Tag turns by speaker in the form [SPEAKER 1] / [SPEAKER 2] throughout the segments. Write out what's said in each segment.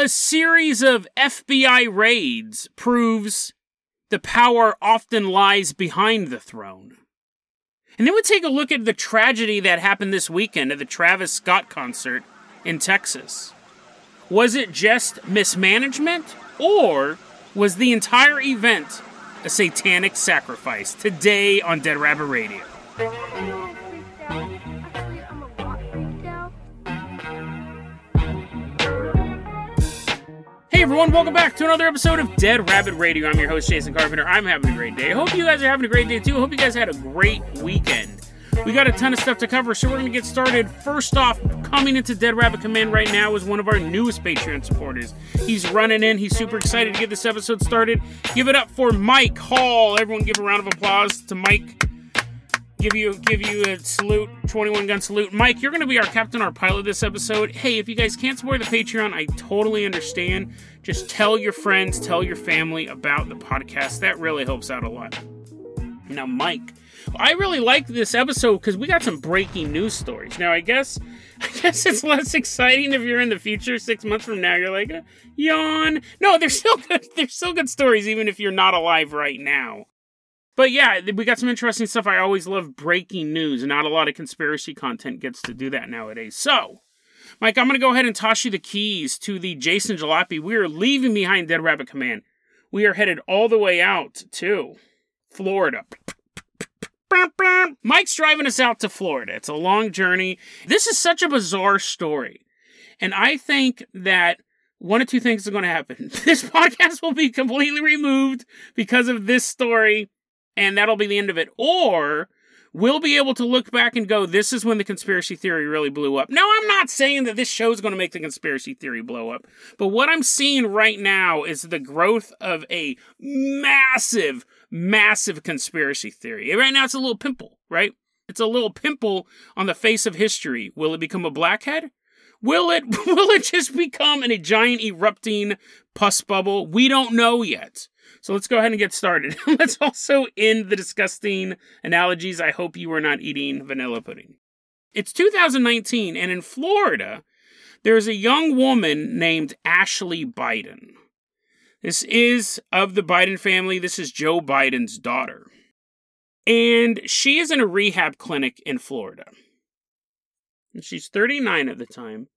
[SPEAKER 1] A series of FBI raids proves the power often lies behind the throne. And then we take a look at the tragedy that happened this weekend at the Travis Scott concert in Texas. Was it just mismanagement, or was the entire event a satanic sacrifice? Today on Dead Rabbit Radio. Hey everyone, welcome back to another episode of Dead Rabbit Radio. I'm your host, Jason Carpenter. I'm having a great day. Hope you guys are having a great day too. Hope you guys had a great weekend. We got a ton of stuff to cover, so we're going to get started. First off, coming into Dead Rabbit Command right now is one of our newest Patreon supporters. He's running in. He's super excited to get this episode started. Give it up for Mike Hall. Everyone give a round of applause to Mike give you give you a salute, 21 gun salute. Mike, you're going to be our captain, our pilot this episode. Hey, if you guys can't support the Patreon, I totally understand. Just tell your friends, tell your family about the podcast. That really helps out a lot. Now, Mike, I really like this episode because we got some breaking news stories. Now, I guess I guess it's less exciting if you're in the future, six months from now. You're like, yawn. No, they're still good. They're still good stories, even if you're not alive right now. But yeah, we got some interesting stuff. I always love breaking news. Not a lot of conspiracy content gets to do that nowadays. So, Mike, I'm going to go ahead and toss you the keys to the Jason Jalopy. We are leaving behind Dead Rabbit Command. We are headed all the way out to Florida. Mike's driving us out to Florida. It's a long journey. This is such a bizarre story. And I think that one of two things are going to happen. This podcast will be completely removed because of this story and that'll be the end of it. Or we'll be able to look back and go, this is when the conspiracy theory really blew up. Now, I'm not saying that this show is going to make the conspiracy theory blow up, but what I'm seeing right now is the growth of a massive, massive conspiracy theory. Right now, it's a little pimple, right? It's a little pimple on the face of history. Will it become a blackhead? Will it will it just become a giant erupting pus bubble? We don't know yet. So let's go ahead and get started. let's also end the disgusting analogies. I hope you are not eating vanilla pudding. It's 2019, and in Florida, there's a young woman named Ashley Biden. This is of the Biden family. This is Joe Biden's daughter. And she is in a rehab clinic in Florida. And she's 39 at the time.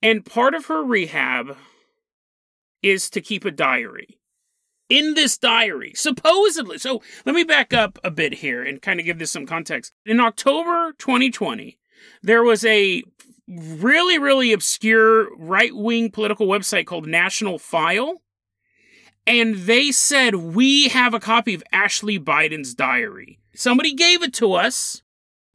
[SPEAKER 1] And part of her rehab is to keep a diary in this diary, supposedly. So let me back up a bit here and kind of give this some context. In October 2020, there was a really, really obscure right wing political website called National File. And they said, We have a copy of Ashley Biden's diary. Somebody gave it to us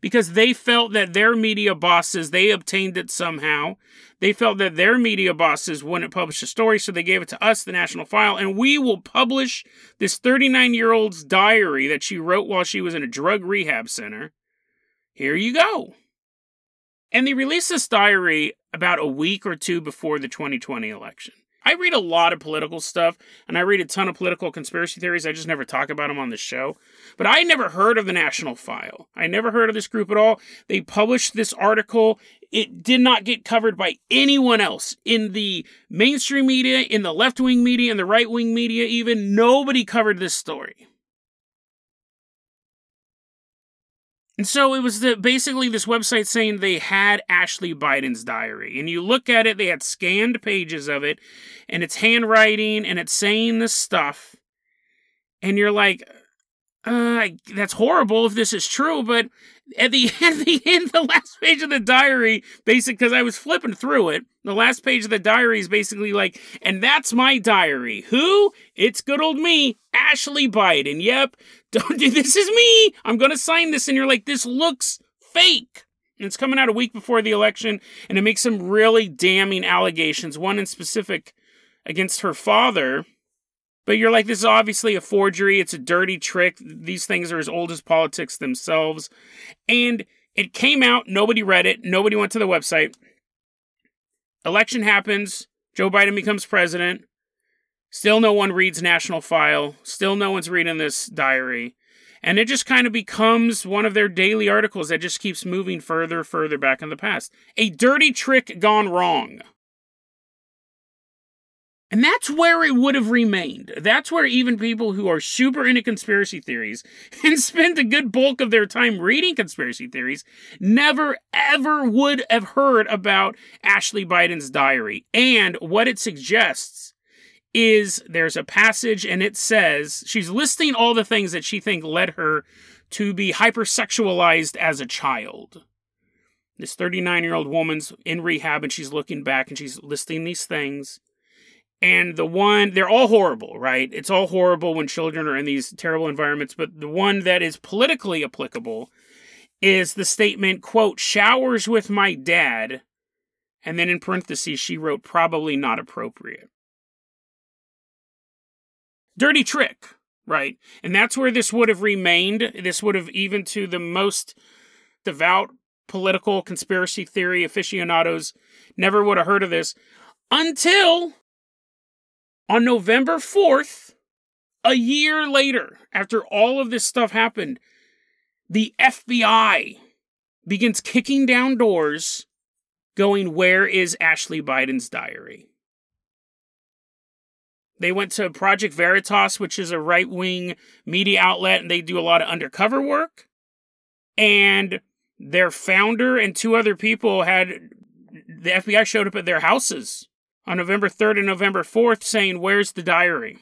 [SPEAKER 1] because they felt that their media bosses, they obtained it somehow. They felt that their media bosses wouldn't publish the story, so they gave it to us, the National File, and we will publish this 39 year old's diary that she wrote while she was in a drug rehab center. Here you go. And they released this diary about a week or two before the 2020 election. I read a lot of political stuff and I read a ton of political conspiracy theories. I just never talk about them on the show. But I never heard of the National File. I never heard of this group at all. They published this article. It did not get covered by anyone else in the mainstream media, in the left wing media, in the right wing media, even. Nobody covered this story. And so it was the, basically this website saying they had Ashley Biden's diary. And you look at it, they had scanned pages of it, and it's handwriting and it's saying this stuff. And you're like, uh, that's horrible if this is true, but at the, the end, the last page of the diary, basic, because I was flipping through it, the last page of the diary is basically like, and that's my diary. Who? It's good old me, Ashley Biden. Yep. Don't do this is me. I'm to sign this. And you're like, this looks fake. And it's coming out a week before the election, and it makes some really damning allegations, one in specific against her father. But you're like, this is obviously a forgery. It's a dirty trick. These things are as old as politics themselves. And it came out. Nobody read it. Nobody went to the website. Election happens. Joe Biden becomes president. Still, no one reads National File. Still, no one's reading this diary. And it just kind of becomes one of their daily articles that just keeps moving further, further back in the past. A dirty trick gone wrong. And that's where it would have remained. That's where even people who are super into conspiracy theories and spend a good bulk of their time reading conspiracy theories never ever would have heard about Ashley Biden's diary. And what it suggests is there's a passage and it says she's listing all the things that she think led her to be hypersexualized as a child. This 39 year old woman's in rehab and she's looking back and she's listing these things and the one, they're all horrible, right? It's all horrible when children are in these terrible environments. But the one that is politically applicable is the statement, quote, showers with my dad. And then in parentheses, she wrote, probably not appropriate. Dirty trick, right? And that's where this would have remained. This would have, even to the most devout political conspiracy theory aficionados, never would have heard of this until on November 4th, a year later, after all of this stuff happened, the FBI begins kicking down doors, going, Where is Ashley Biden's diary? They went to Project Veritas, which is a right wing media outlet, and they do a lot of undercover work. And their founder and two other people had the FBI showed up at their houses on November 3rd and November 4th saying, Where's the diary?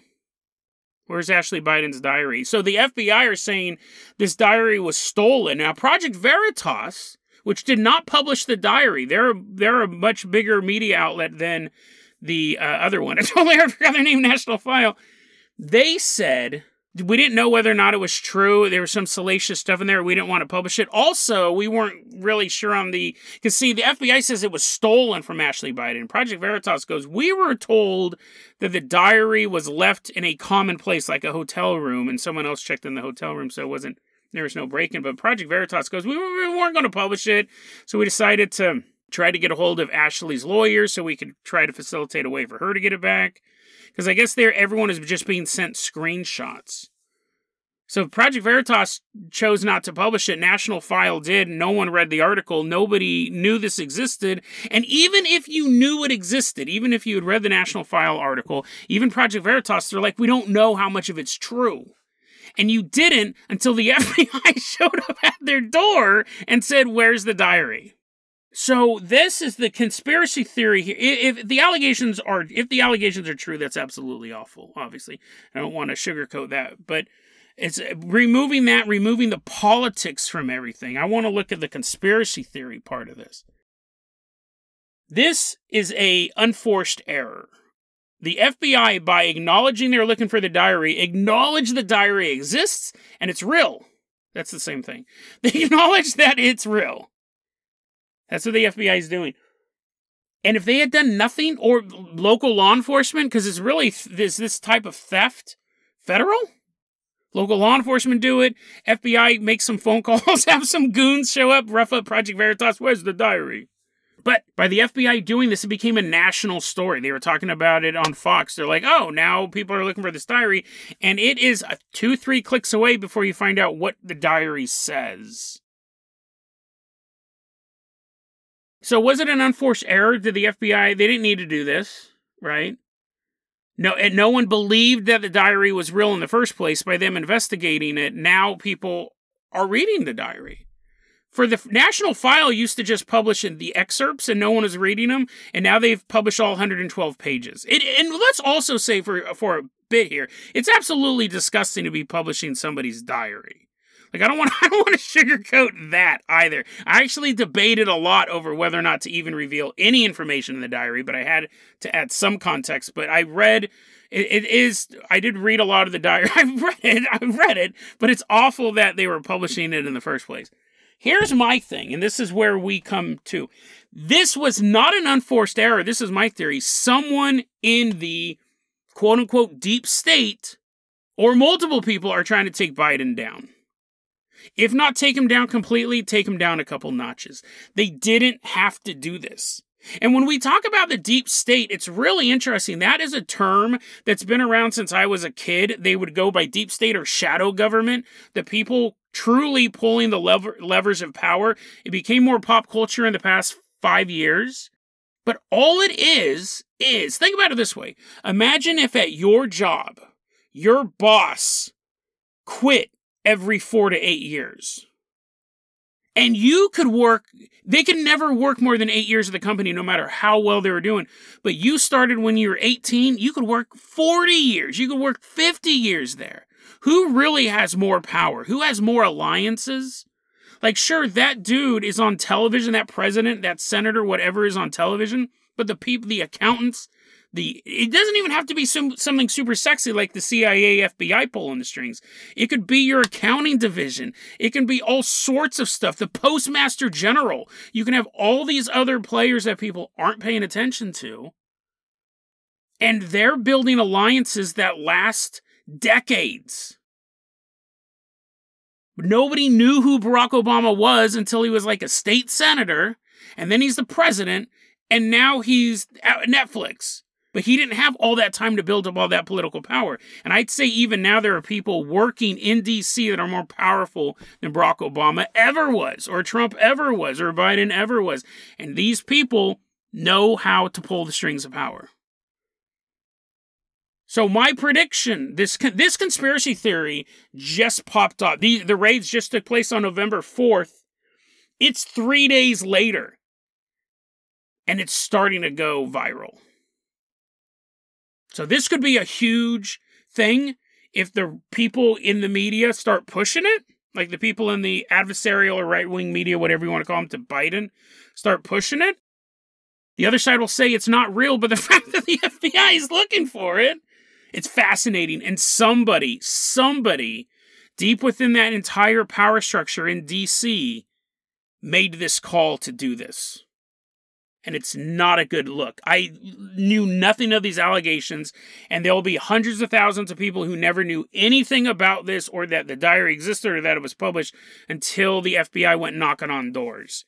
[SPEAKER 1] Where's Ashley Biden's diary? So the FBI are saying this diary was stolen. Now, Project Veritas, which did not publish the diary, they're, they're a much bigger media outlet than the uh, other one. I totally forgot their name, National File. They said we didn't know whether or not it was true. There was some salacious stuff in there. We didn't want to publish it. Also, we weren't really sure on the because see, the FBI says it was stolen from Ashley Biden. Project Veritas goes, we were told that the diary was left in a common place like a hotel room, and someone else checked in the hotel room, so it wasn't there was no break in. But Project Veritas goes, we, we weren't going to publish it, so we decided to try to get a hold of Ashley's lawyer so we could try to facilitate a way for her to get it back because I guess there everyone is just being sent screenshots. So Project Veritas chose not to publish it. National File did. No one read the article. Nobody knew this existed. And even if you knew it existed, even if you had read the National File article, even Project Veritas, they're like, we don't know how much of it's true. And you didn't until the FBI showed up at their door and said, Where's the diary? So this is the conspiracy theory here. If the allegations are if the allegations are true, that's absolutely awful. Obviously, I don't want to sugarcoat that, but it's removing that, removing the politics from everything. I want to look at the conspiracy theory part of this. This is a unforced error. The FBI, by acknowledging they're looking for the diary, acknowledge the diary exists and it's real. That's the same thing. They acknowledge that it's real. That's what the FBI is doing. And if they had done nothing, or local law enforcement, because it's really this this type of theft, federal, local law enforcement do it. FBI makes some phone calls, have some goons show up, rough up Project Veritas. Where's the diary? But by the FBI doing this, it became a national story. They were talking about it on Fox. They're like, oh, now people are looking for this diary. And it is uh, two, three clicks away before you find out what the diary says. So was it an unforced error? Did the FBI? They didn't need to do this, right? No, and no one believed that the diary was real in the first place by them investigating it. Now people are reading the diary. For the National File used to just publish the excerpts and no one was reading them, and now they've published all 112 pages. It, and let's also say for for a bit here, it's absolutely disgusting to be publishing somebody's diary. Like I don't want I don't want to sugarcoat that either. I actually debated a lot over whether or not to even reveal any information in the diary, but I had to add some context. But I read it, it is I did read a lot of the diary. I read it. I read it, but it's awful that they were publishing it in the first place. Here's my thing, and this is where we come to. This was not an unforced error. This is my theory. Someone in the quote unquote deep state or multiple people are trying to take Biden down. If not take him down completely, take him down a couple notches. They didn't have to do this. And when we talk about the deep state, it's really interesting. That is a term that's been around since I was a kid. They would go by deep state or shadow government, the people truly pulling the lever- levers of power. It became more pop culture in the past five years. But all it is, is think about it this way imagine if at your job, your boss quit every four to eight years. And you could work, they could never work more than eight years at the company, no matter how well they were doing. But you started when you were 18, you could work 40 years, you could work 50 years there. Who really has more power? Who has more alliances? Like, sure, that dude is on television, that president, that senator, whatever is on television, but the people, the accountants, the it doesn't even have to be some, something super sexy like the CIA FBI pulling the strings. It could be your accounting division. It can be all sorts of stuff. The postmaster general. You can have all these other players that people aren't paying attention to. And they're building alliances that last decades. Nobody knew who Barack Obama was until he was like a state senator, and then he's the president, and now he's at Netflix. But he didn't have all that time to build up all that political power. And I'd say even now there are people working in DC that are more powerful than Barack Obama ever was, or Trump ever was, or Biden ever was. And these people know how to pull the strings of power. So my prediction, this this conspiracy theory just popped up. The the raids just took place on November 4th. It's 3 days later. And it's starting to go viral. So this could be a huge thing if the people in the media start pushing it, like the people in the adversarial or right-wing media, whatever you want to call them, to Biden, start pushing it. The other side will say it's not real, but the fact that the FBI is looking for it it's fascinating. And somebody, somebody deep within that entire power structure in DC made this call to do this. And it's not a good look. I knew nothing of these allegations, and there will be hundreds of thousands of people who never knew anything about this or that the diary existed or that it was published until the FBI went knocking on doors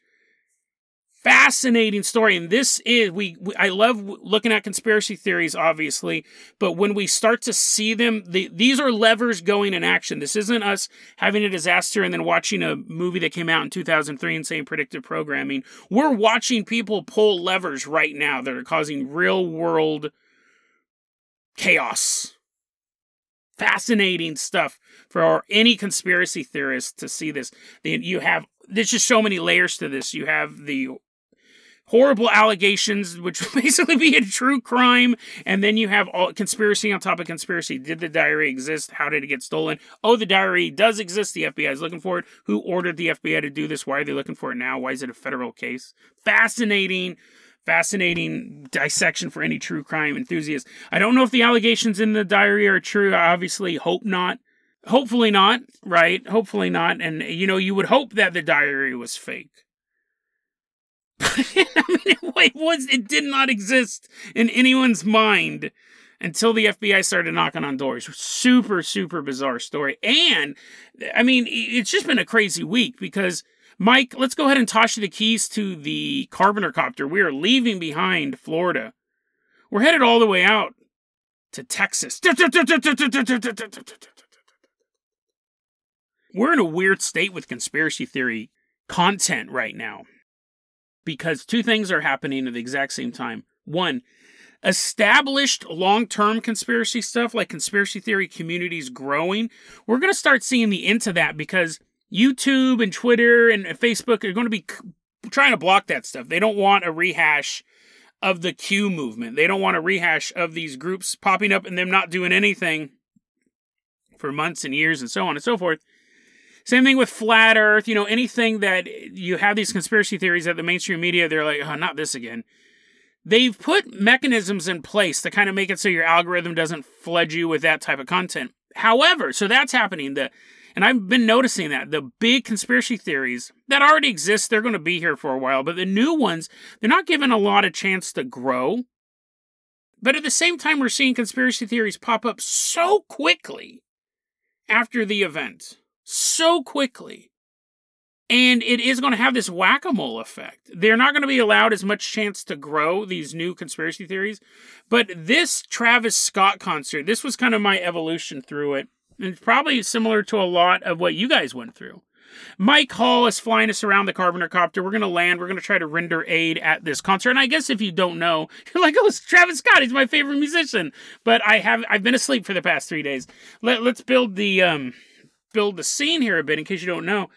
[SPEAKER 1] fascinating story. And this is we, we, i love looking at conspiracy theories obviously but when we start to see them the, these are levers going in action. This isn't us having a disaster and then watching a movie that came out in 2003 and saying predictive programming. We're watching people pull levers right now that are causing real world chaos. Fascinating stuff for any conspiracy theorist to see this. You have there's just so many layers to this. You have the horrible allegations, which basically be a true crime. And then you have all conspiracy on top of conspiracy. Did the diary exist? How did it get stolen? Oh, the diary does exist. The FBI is looking for it. Who ordered the FBI to do this? Why are they looking for it now? Why is it a federal case? Fascinating. Fascinating dissection for any true crime enthusiast. I don't know if the allegations in the diary are true. I obviously hope not. Hopefully not, right? Hopefully not. And, you know, you would hope that the diary was fake I mean, it was it did not exist in anyone's mind until the FBI started knocking on doors. Super, super bizarre story. And I mean, it's just been a crazy week because Mike, let's go ahead and toss you the keys to the Carpenter copter. We are leaving behind Florida. We're headed all the way out to Texas. We're in a weird state with conspiracy theory content right now because two things are happening at the exact same time. One, established long term conspiracy stuff like conspiracy theory communities growing, we're going to start seeing the into that because YouTube and Twitter and Facebook are going to be trying to block that stuff. They don't want a rehash of the Q movement. They don't want a rehash of these groups popping up and them not doing anything for months and years and so on and so forth. Same thing with flat Earth. You know, anything that you have these conspiracy theories that the mainstream media, they're like, oh, not this again. They've put mechanisms in place to kind of make it so your algorithm doesn't flood you with that type of content. However, so that's happening. The and I've been noticing that the big conspiracy theories that already exist, they're going to be here for a while, but the new ones, they're not given a lot of chance to grow. But at the same time, we're seeing conspiracy theories pop up so quickly after the event so quickly. And it is going to have this whack a mole effect. They're not going to be allowed as much chance to grow these new conspiracy theories. But this Travis Scott concert, this was kind of my evolution through it. And it's probably similar to a lot of what you guys went through. Mike Hall is flying us around the Carpenter copter. We're gonna land. We're gonna try to render aid at this concert. And I guess if you don't know, you're like, oh, it's Travis Scott. He's my favorite musician. But I have I've been asleep for the past three days. Let, let's build the um build the scene here a bit in case you don't know.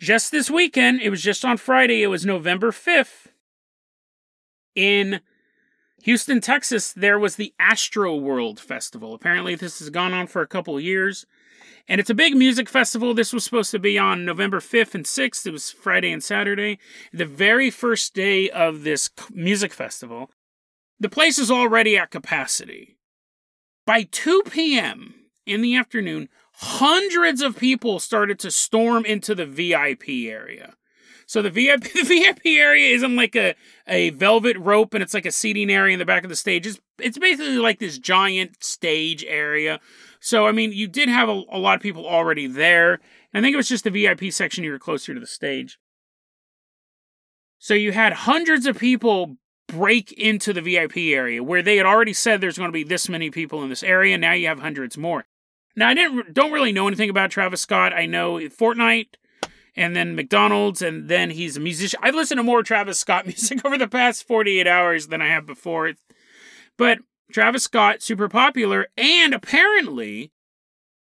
[SPEAKER 1] Just this weekend, it was just on Friday. It was November fifth in Houston, Texas, there was the Astro World Festival. Apparently, this has gone on for a couple years. And it's a big music festival. This was supposed to be on November 5th and 6th. It was Friday and Saturday. The very first day of this music festival, the place is already at capacity. By 2 p.m. in the afternoon, hundreds of people started to storm into the VIP area. So the VIP the VIP area isn't like a, a velvet rope and it's like a seating area in the back of the stage. It's, it's basically like this giant stage area. So I mean, you did have a, a lot of people already there. I think it was just the VIP section you were closer to the stage. So you had hundreds of people break into the VIP area where they had already said there's going to be this many people in this area. Now you have hundreds more. Now I didn't don't really know anything about Travis Scott. I know Fortnite and then McDonald's, and then he's a musician. I've listened to more Travis Scott music over the past 48 hours than I have before. But Travis Scott, super popular, and apparently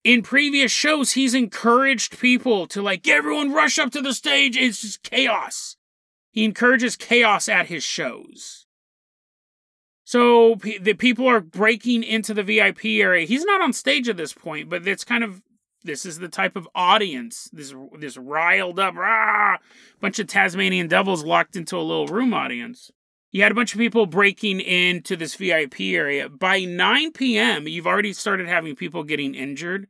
[SPEAKER 1] in previous shows, he's encouraged people to like everyone rush up to the stage. It's just chaos. He encourages chaos at his shows. So the people are breaking into the VIP area. He's not on stage at this point, but it's kind of this is the type of audience, this this riled up, rah, bunch of Tasmanian devils locked into a little room audience. You had a bunch of people breaking into this VIP area. By 9 p.m., you've already started having people getting injured.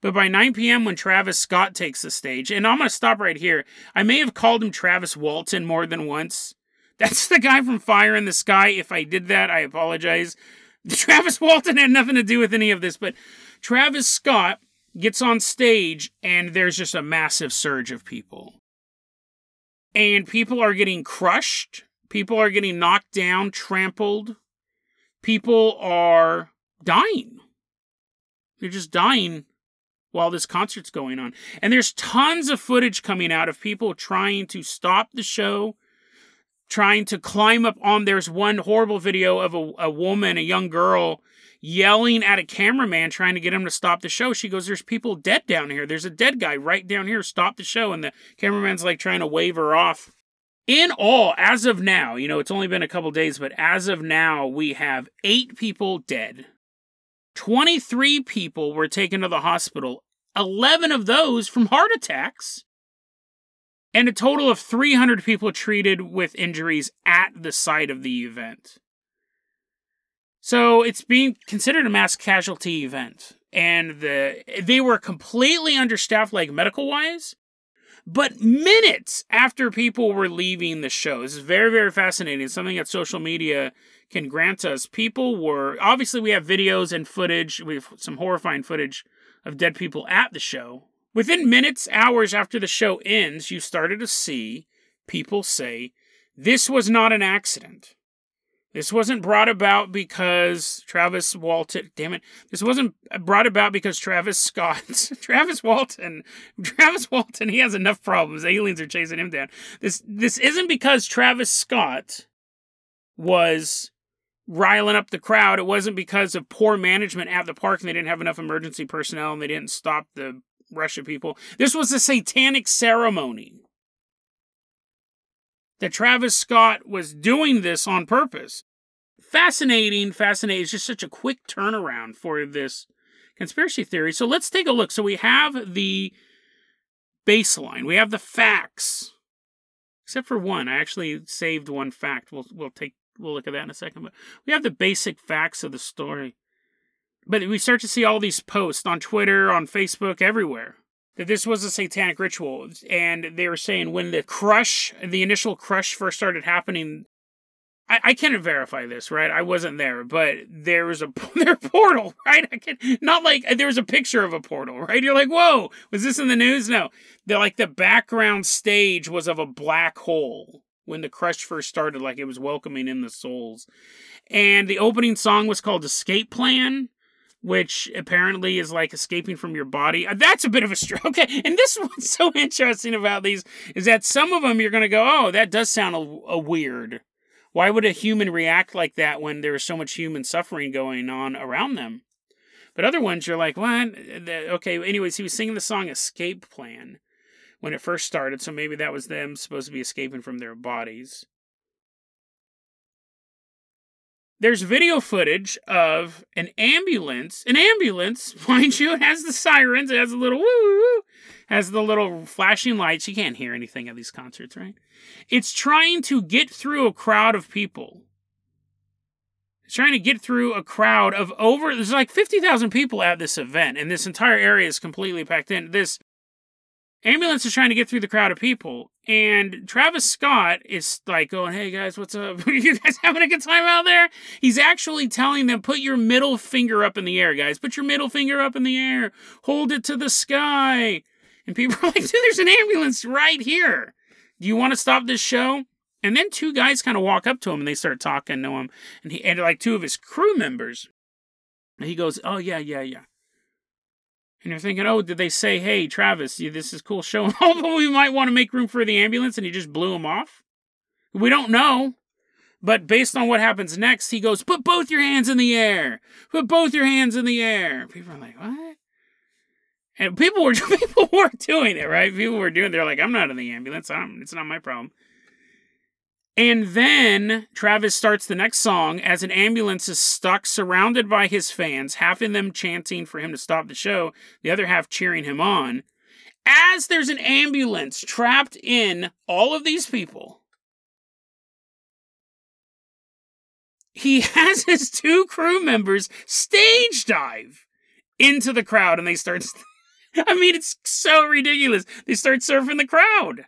[SPEAKER 1] But by 9 p.m., when Travis Scott takes the stage, and I'm going to stop right here. I may have called him Travis Walton more than once. That's the guy from Fire in the Sky. If I did that, I apologize. Travis Walton had nothing to do with any of this, but Travis Scott gets on stage and there's just a massive surge of people. And people are getting crushed, people are getting knocked down, trampled, people are dying. They're just dying while this concert's going on. And there's tons of footage coming out of people trying to stop the show, trying to climb up on. There's one horrible video of a, a woman, a young girl, yelling at a cameraman trying to get him to stop the show. She goes, There's people dead down here. There's a dead guy right down here. Stop the show. And the cameraman's like trying to wave her off. In all, as of now, you know, it's only been a couple days, but as of now, we have eight people dead. 23 people were taken to the hospital, 11 of those from heart attacks, and a total of 300 people treated with injuries at the site of the event. So it's being considered a mass casualty event. And the they were completely understaffed, like medical wise. But minutes after people were leaving the show, this is very, very fascinating. Something that social media can grant us. People were obviously we have videos and footage. We have some horrifying footage of dead people at the show. Within minutes, hours after the show ends, you started to see people say, This was not an accident. This wasn't brought about because Travis Walton, damn it. This wasn't brought about because Travis Scott, Travis Walton, Travis Walton, he has enough problems. Aliens are chasing him down. This this isn't because Travis Scott was riling up the crowd. It wasn't because of poor management at the park and they didn't have enough emergency personnel and they didn't stop the of people. This was a satanic ceremony that Travis Scott was doing this on purpose. Fascinating, fascinating. It's just such a quick turnaround for this conspiracy theory. So let's take a look. So we have the baseline, we have the facts, except for one. I actually saved one fact. We'll we'll take we'll look at that in a second. But we have the basic facts of the story. But we start to see all these posts on Twitter, on Facebook, everywhere that this was a satanic ritual. And they were saying when the crush, the initial crush first started happening, I, I can't verify this, right? I wasn't there, but there was a their portal, right? I can not like there was a picture of a portal, right? You're like, whoa, was this in the news? No, the like the background stage was of a black hole when the crush first started, like it was welcoming in the souls. And the opening song was called Escape Plan which apparently is like escaping from your body. Uh, That's a bit of a stroke. Okay, and this is what's so interesting about these is that some of them you're going to go, oh, that does sound a, a weird. Why would a human react like that when there's so much human suffering going on around them? But other ones, you're like, what? Okay, anyways, he was singing the song Escape Plan when it first started, so maybe that was them supposed to be escaping from their bodies. There's video footage of an ambulance. An ambulance, mind you, it has the sirens, it has a little woo woo, has the little flashing lights. You can't hear anything at these concerts, right? It's trying to get through a crowd of people. It's trying to get through a crowd of over, there's like 50,000 people at this event, and this entire area is completely packed in. This ambulance is trying to get through the crowd of people, and Travis Scott is like going, "Hey guys, what's up? you guys having a good time out there?" He's actually telling them, "Put your middle finger up in the air, guys. Put your middle finger up in the air. Hold it to the sky." And people are like, "Dude, there's an ambulance right here. Do you want to stop this show?" And then two guys kind of walk up to him and they start talking to him, and he and like two of his crew members. And he goes, "Oh yeah, yeah, yeah." And you're thinking, oh, did they say, hey, Travis, this is cool show, but we might want to make room for the ambulance, and he just blew him off? We don't know. But based on what happens next, he goes, put both your hands in the air. Put both your hands in the air. People are like, what? And people were people were doing it, right? People were doing. They're like, I'm not in the ambulance. I'm, it's not my problem. And then Travis starts the next song as an ambulance is stuck surrounded by his fans, half of them chanting for him to stop the show, the other half cheering him on. As there's an ambulance trapped in all of these people, he has his two crew members stage dive into the crowd and they start. I mean, it's so ridiculous. They start surfing the crowd.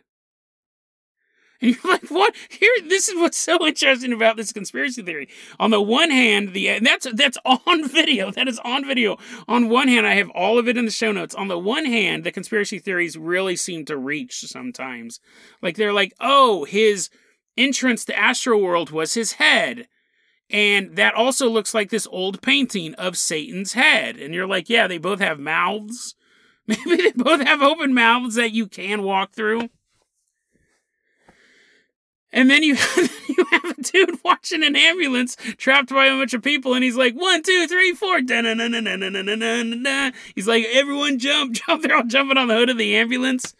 [SPEAKER 1] And you're like, what? Here, this is what's so interesting about this conspiracy theory. On the one hand, the and that's that's on video. That is on video. On one hand, I have all of it in the show notes. On the one hand, the conspiracy theories really seem to reach sometimes. Like they're like, oh, his entrance to Astro World was his head. And that also looks like this old painting of Satan's head. And you're like, yeah, they both have mouths. Maybe they both have open mouths that you can walk through. And then you, you have a dude watching an ambulance trapped by a bunch of people, and he's like, one, two, three, four. He's like, everyone jump, jump. They're all jumping on the hood of the ambulance.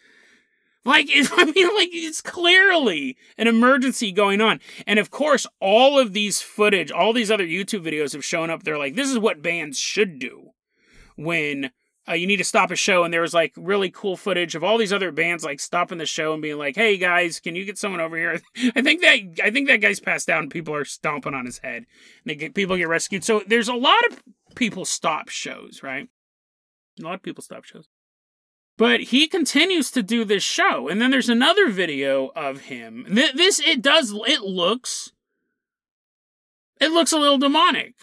[SPEAKER 1] Like, I mean, like, it's clearly an emergency going on. And of course, all of these footage, all these other YouTube videos have shown up. They're like, this is what bands should do when uh, you need to stop a show, and there was like really cool footage of all these other bands like stopping the show and being like, "Hey guys, can you get someone over here?" I think that I think that guy's passed out, and people are stomping on his head. And they get people get rescued. So there's a lot of people stop shows, right? A lot of people stop shows. But he continues to do this show, and then there's another video of him. This it does it looks it looks a little demonic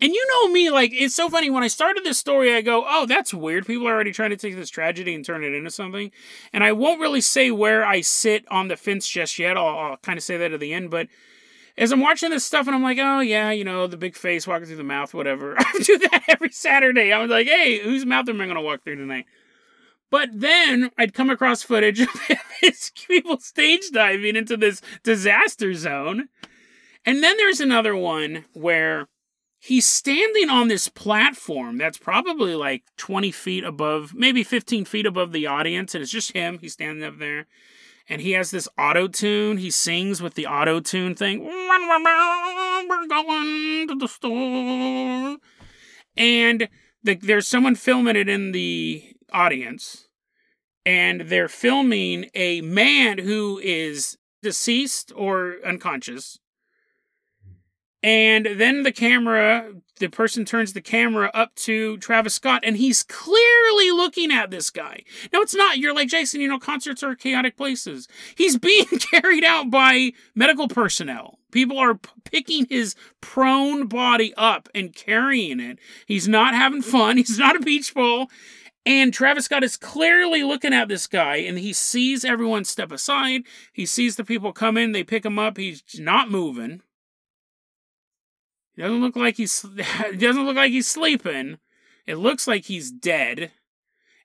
[SPEAKER 1] and you know me, like, it's so funny. When I started this story, I go, oh, that's weird. People are already trying to take this tragedy and turn it into something. And I won't really say where I sit on the fence just yet. I'll, I'll kind of say that at the end. But as I'm watching this stuff and I'm like, oh, yeah, you know, the big face walking through the mouth, whatever. I do that every Saturday. I was like, hey, whose mouth am I going to walk through tonight? But then I'd come across footage of people stage diving into this disaster zone. And then there's another one where he's standing on this platform that's probably like 20 feet above, maybe 15 feet above the audience, and it's just him. He's standing up there. And he has this auto tune. He sings with the auto tune thing. We're going to the store. And the, there's someone filming it in the audience. And they're filming a man who is deceased or unconscious and then the camera, the person turns the camera up to Travis Scott, and he's clearly looking at this guy. Now, it's not, you're like, Jason, you know, concerts are chaotic places. He's being carried out by medical personnel. People are picking his prone body up and carrying it. He's not having fun. He's not a beach ball. And Travis Scott is clearly looking at this guy and he sees everyone step aside. He sees the people come in, they pick him up. He's not moving. He doesn't look like he's he doesn't look like he's sleeping. It looks like he's dead.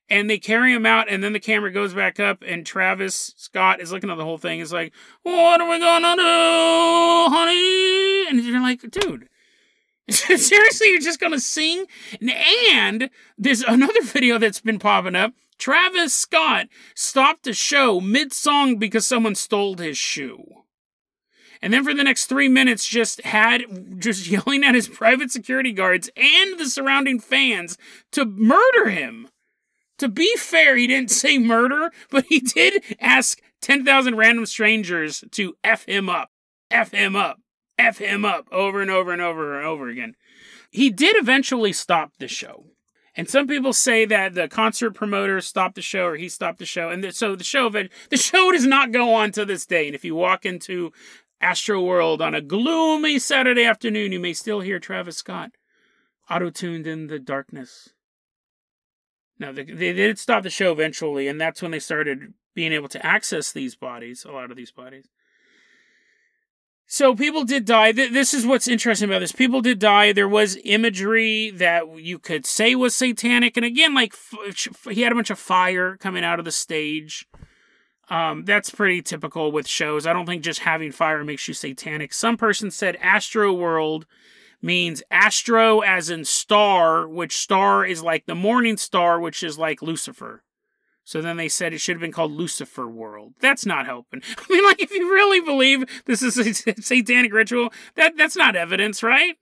[SPEAKER 1] And they carry him out, and then the camera goes back up, and Travis Scott is looking at the whole thing. It's like, What are we gonna do, honey? And you're like, Dude, seriously, you're just gonna sing? And there's another video that's been popping up. Travis Scott stopped the show mid song because someone stole his shoe and then for the next three minutes just had just yelling at his private security guards and the surrounding fans to murder him. To be fair, he didn't say murder, but he did ask 10,000 random strangers to F him up, F him up, F him up over and over and over and over again. He did eventually stop the show. And some people say that the concert promoter stopped the show or he stopped the show. And so the show the show does not go on to this day. And if you walk into Astro World on a gloomy Saturday afternoon, you may still hear Travis Scott auto tuned in the darkness. Now, they, they did stop the show eventually, and that's when they started being able to access these bodies, a lot of these bodies. So people did die. This is what's interesting about this. People did die. There was imagery that you could say was satanic, and again, like he had a bunch of fire coming out of the stage. Um, that's pretty typical with shows. I don't think just having fire makes you satanic. Some person said Astro World means astro as in star, which star is like the morning star, which is like Lucifer. So then they said it should have been called Lucifer World. That's not helping. I mean, like, if you really believe this is a satanic ritual, that that's not evidence, right?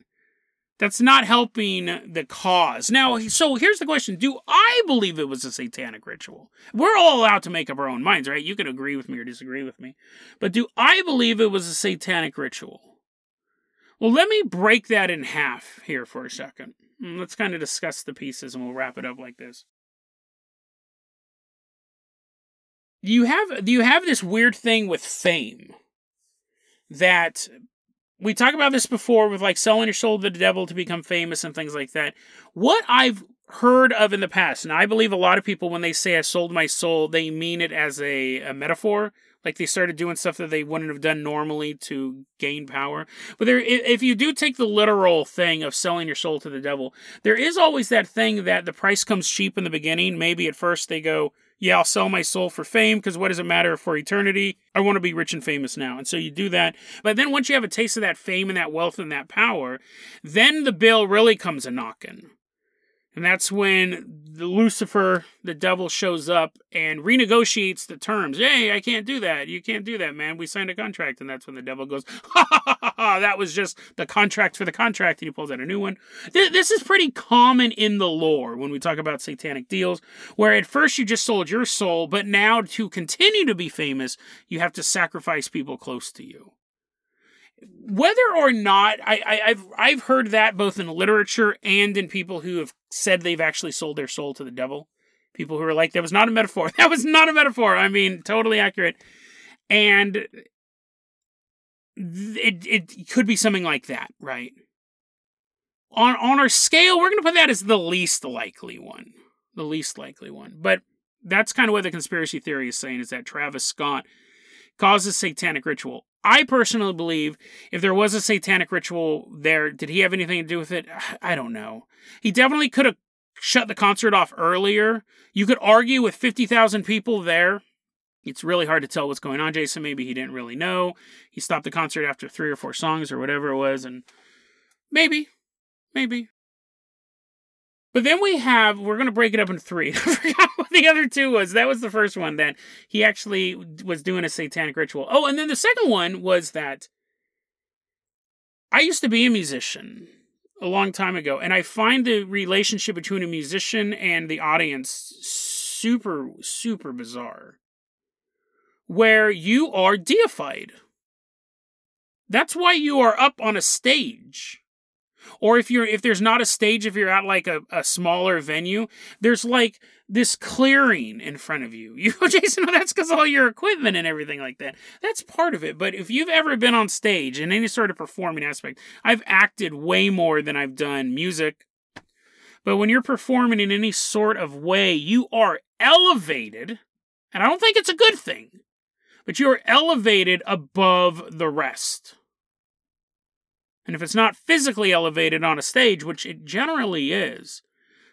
[SPEAKER 1] That's not helping the cause. Now, so here's the question Do I believe it was a satanic ritual? We're all allowed to make up our own minds, right? You can agree with me or disagree with me. But do I believe it was a satanic ritual? Well, let me break that in half here for a second. Mm, let's kind of discuss the pieces and we'll wrap it up like this. You have you have this weird thing with fame that we talked about this before with like selling your soul to the devil to become famous and things like that. What I've heard of in the past, and I believe a lot of people when they say I sold my soul, they mean it as a, a metaphor. Like they started doing stuff that they wouldn't have done normally to gain power. But there, if you do take the literal thing of selling your soul to the devil, there is always that thing that the price comes cheap in the beginning. Maybe at first they go, yeah, I'll sell my soul for fame because what does it matter for eternity? I want to be rich and famous now. And so you do that. But then once you have a taste of that fame and that wealth and that power, then the bill really comes a knocking. And that's when the Lucifer, the devil, shows up and renegotiates the terms. Hey, I can't do that. You can't do that, man. We signed a contract. And that's when the devil goes, ha ha ha ha. That was just the contract for the contract. And he pulls out a new one. This is pretty common in the lore when we talk about satanic deals, where at first you just sold your soul, but now to continue to be famous, you have to sacrifice people close to you whether or not I, I have I've heard that both in literature and in people who have said they've actually sold their soul to the devil. People who are like, that was not a metaphor. That was not a metaphor. I mean, totally accurate. And it it could be something like that, right? On on our scale, we're gonna put that as the least likely one. The least likely one. But that's kind of what the conspiracy theory is saying is that Travis Scott causes satanic ritual. I personally believe if there was a satanic ritual there, did he have anything to do with it? I don't know. He definitely could have shut the concert off earlier. You could argue with 50,000 people there. It's really hard to tell what's going on, Jason. Maybe he didn't really know. He stopped the concert after three or four songs or whatever it was, and maybe, maybe. But then we have, we're going to break it up in three. I forgot what the other two was. That was the first one that he actually was doing a satanic ritual. Oh, and then the second one was that I used to be a musician a long time ago, and I find the relationship between a musician and the audience super, super bizarre. Where you are deified. That's why you are up on a stage or if you're if there's not a stage if you're at like a, a smaller venue there's like this clearing in front of you. You know jason that's because all your equipment and everything like that. That's part of it. But if you've ever been on stage in any sort of performing aspect i've acted way more than i've done music. But when you're performing in any sort of way you are elevated and i don't think it's a good thing but you are elevated above the rest and if it's not physically elevated on a stage, which it generally is,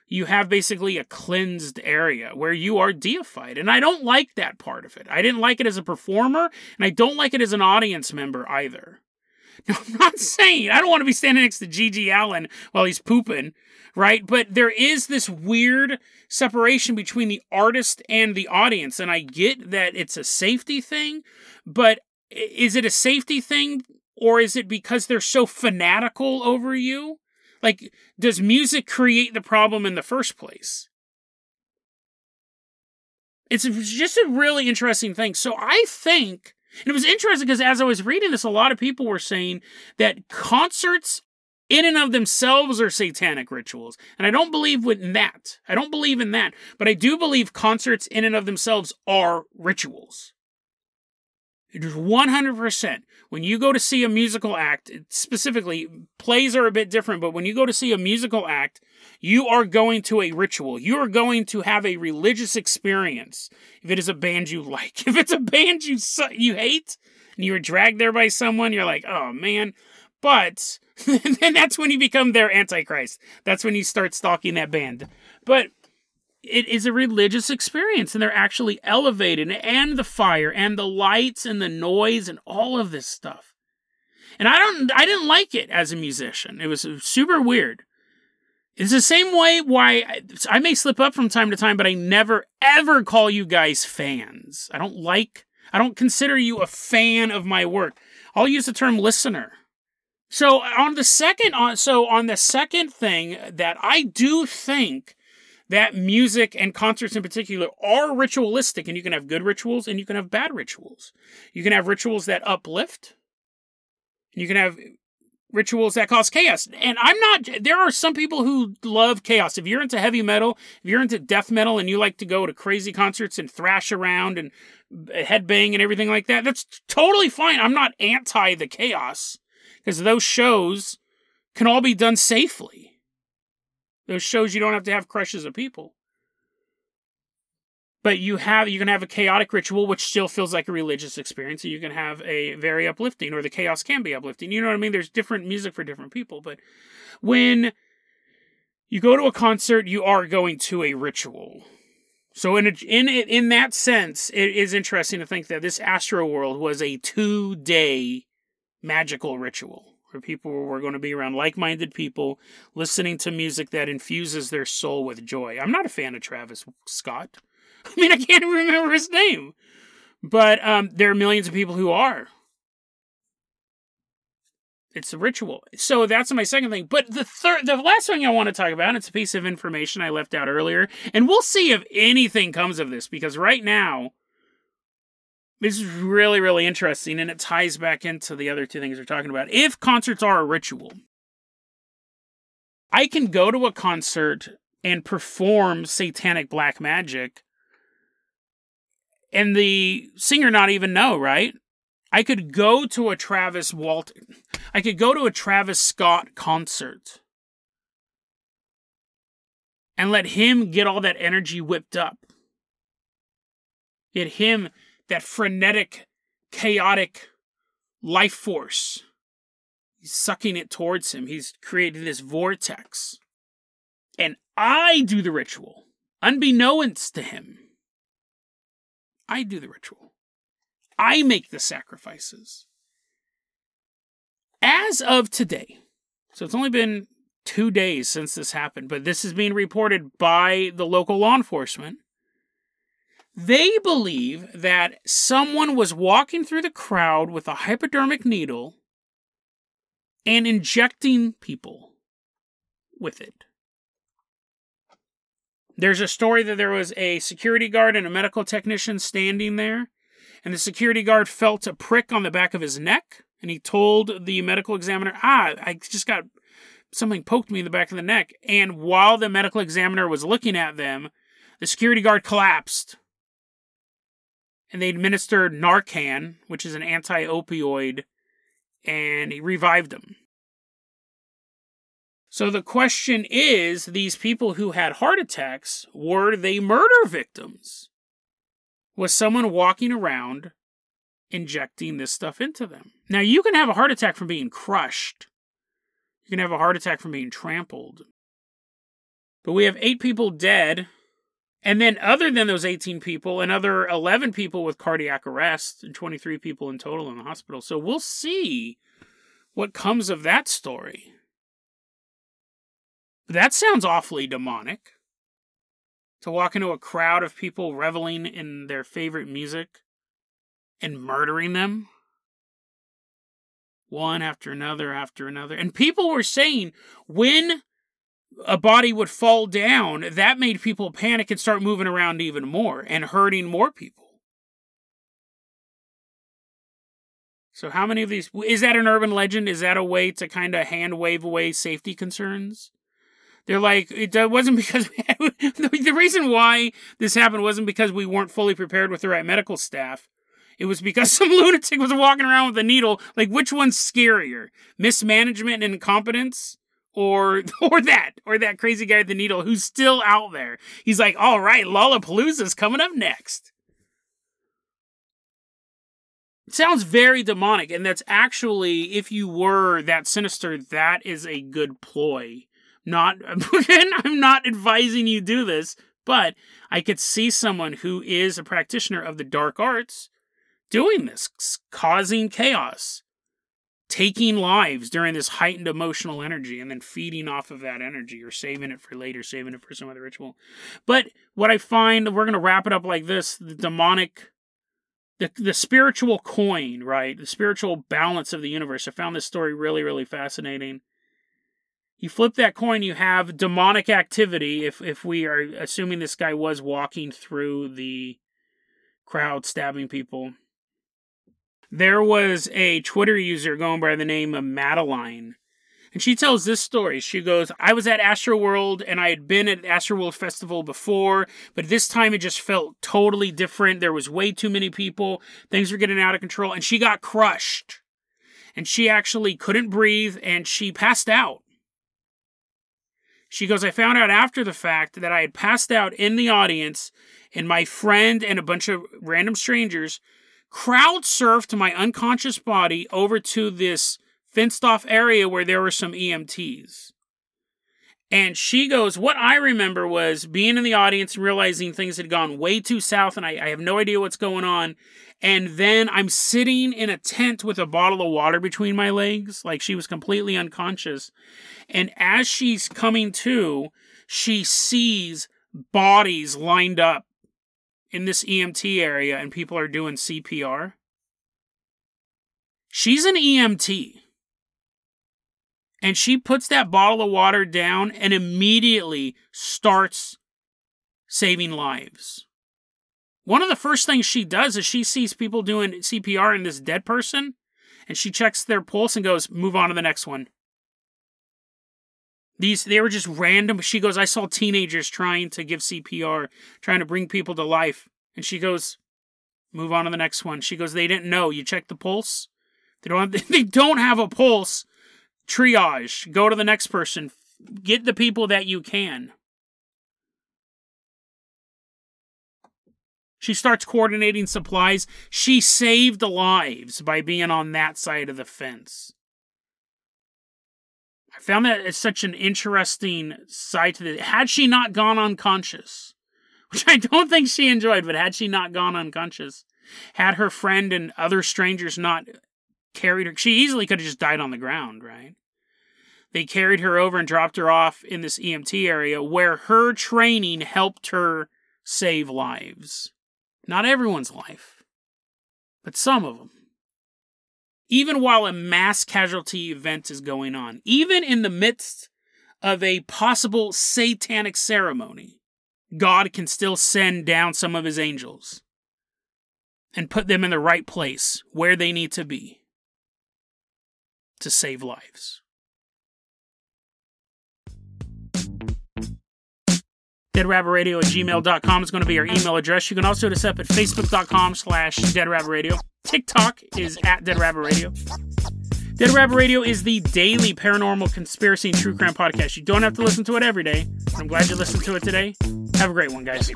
[SPEAKER 1] you have basically a cleansed area where you are deified. And I don't like that part of it. I didn't like it as a performer, and I don't like it as an audience member either. Now, I'm not saying I don't want to be standing next to GG Allin while he's pooping, right? But there is this weird separation between the artist and the audience. And I get that it's a safety thing, but is it a safety thing or is it because they're so fanatical over you? Like, does music create the problem in the first place? It's just a really interesting thing. So I think, and it was interesting because as I was reading this, a lot of people were saying that concerts in and of themselves are satanic rituals. And I don't believe in that. I don't believe in that. But I do believe concerts in and of themselves are rituals. It is 100%. When you go to see a musical act, specifically, plays are a bit different, but when you go to see a musical act, you are going to a ritual. You are going to have a religious experience. If it is a band you like, if it's a band you you hate, and you were dragged there by someone, you're like, oh man. But then that's when you become their antichrist. That's when you start stalking that band. But it is a religious experience and they're actually elevated and the fire and the lights and the noise and all of this stuff. And I don't I didn't like it as a musician. It was super weird. It's the same way why I, I may slip up from time to time, but I never ever call you guys fans. I don't like I don't consider you a fan of my work. I'll use the term listener. So on the second on so on the second thing that I do think that music and concerts in particular are ritualistic, and you can have good rituals and you can have bad rituals. You can have rituals that uplift, you can have rituals that cause chaos. And I'm not, there are some people who love chaos. If you're into heavy metal, if you're into death metal and you like to go to crazy concerts and thrash around and headbang and everything like that, that's totally fine. I'm not anti the chaos because those shows can all be done safely. Those shows you don't have to have crushes of people. But you have you can have a chaotic ritual which still feels like a religious experience, and you can have a very uplifting, or the chaos can be uplifting. You know what I mean? There's different music for different people. But when you go to a concert, you are going to a ritual. So in a, in in that sense, it is interesting to think that this Astroworld was a two day magical ritual people were going to be around like minded people listening to music that infuses their soul with joy. I'm not a fan of Travis Scott. I mean, I can't remember his name. But um, there are millions of people who are. It's a ritual. So that's my second thing. But the third, the last thing I want to talk about, it's a piece of information I left out earlier. And we'll see if anything comes of this because right now, this is really, really interesting, and it ties back into the other two things we're talking about. If concerts are a ritual, I can go to a concert and perform satanic black magic, and the singer not even know, right? I could go to a Travis Walt, I could go to a Travis Scott concert and let him get all that energy whipped up. Get him that frenetic, chaotic life force. He's sucking it towards him. He's creating this vortex. And I do the ritual, unbeknownst to him. I do the ritual. I make the sacrifices. As of today, so it's only been two days since this happened, but this is being reported by the local law enforcement. They believe that someone was walking through the crowd with a hypodermic needle and injecting people with it. There's a story that there was a security guard and a medical technician standing there, and the security guard felt a prick on the back of his neck, and he told the medical examiner, Ah, I just got something poked me in the back of the neck. And while the medical examiner was looking at them, the security guard collapsed and they administered Narcan, which is an anti opioid, and he revived them. So the question is these people who had heart attacks, were they murder victims? Was someone walking around injecting this stuff into them? Now, you can have a heart attack from being crushed, you can have a heart attack from being trampled. But we have eight people dead. And then, other than those 18 people, another 11 people with cardiac arrest and 23 people in total in the hospital. So we'll see what comes of that story. That sounds awfully demonic. To walk into a crowd of people reveling in their favorite music and murdering them. One after another after another. And people were saying when a body would fall down, that made people panic and start moving around even more and hurting more people. So, how many of these is that an urban legend? Is that a way to kind of hand wave away safety concerns? They're like, it wasn't because the reason why this happened wasn't because we weren't fully prepared with the right medical staff. It was because some lunatic was walking around with a needle. Like, which one's scarier? Mismanagement and incompetence? Or, or that, or that crazy guy with the needle who's still out there. He's like, all right, Lollapalooza's coming up next. Sounds very demonic, and that's actually, if you were that sinister, that is a good ploy. Not, again, I'm not advising you do this, but I could see someone who is a practitioner of the dark arts doing this, causing chaos, taking lives during this heightened emotional energy, and then feeding off of that energy or saving it for later, saving it for some other ritual. But what I find, we're going to wrap it up like this the demonic. The, the spiritual coin, right? The spiritual balance of the universe. I found this story really, really fascinating. You flip that coin, you have demonic activity. If if we are assuming this guy was walking through the crowd stabbing people, there was a Twitter user going by the name of Madeline. And she tells this story. She goes, I was at Astroworld and I had been at Astroworld Festival before, but this time it just felt totally different. There was way too many people. Things were getting out of control and she got crushed. And she actually couldn't breathe and she passed out. She goes, I found out after the fact that I had passed out in the audience and my friend and a bunch of random strangers crowd surfed my unconscious body over to this fenced off area where there were some EMTs. And she goes, What I remember was being in the audience and realizing things had gone way too south and I, I, have no idea what's going on. And then I'm sitting in a tent with a bottle of water between my legs, like she was completely unconscious. And as she's coming to, she sees bodies lined up in this EMT area and people are doing CPR. She's an EMT. And she puts that bottle of water down and immediately starts saving lives. One of the first things she does is she sees people doing CPR in this dead person and she checks their pulse and goes, move on to the next one. These they were just random. She goes, I saw teenagers trying to give CPR, trying to bring people to life. And she goes, move on to the next one. She goes, they didn't know. You check the pulse. They don't have, they don't have a pulse. Triage. Go to the next person. Get the people that you can. She starts coordinating supplies. She saved lives by being on that side of the fence. I found that it's such an interesting side to this. Had she not gone unconscious, which I don't think she enjoyed, but had she not gone unconscious, had her friend and other strangers not carried her, she easily could have just died on the ground, right? They carried her over and dropped her off in this EMT area where her training helped her save lives. Not everyone's life, but some of them even while a mass casualty event is going on, even in the midst of a possible satanic ceremony, God can still send down some of his angels and put them in the right place where they need to be to save lives. Deadrabbitradio at gmail.com is going to be our email address. You can also hit us up at facebook.com slash deadrabbitradio. TikTok is at Dead Rabbit Radio. Dead Rabbit Radio is the daily paranormal conspiracy and true crime podcast. You don't have to listen to it every day. I'm glad you listened to it today. Have a great one, guys.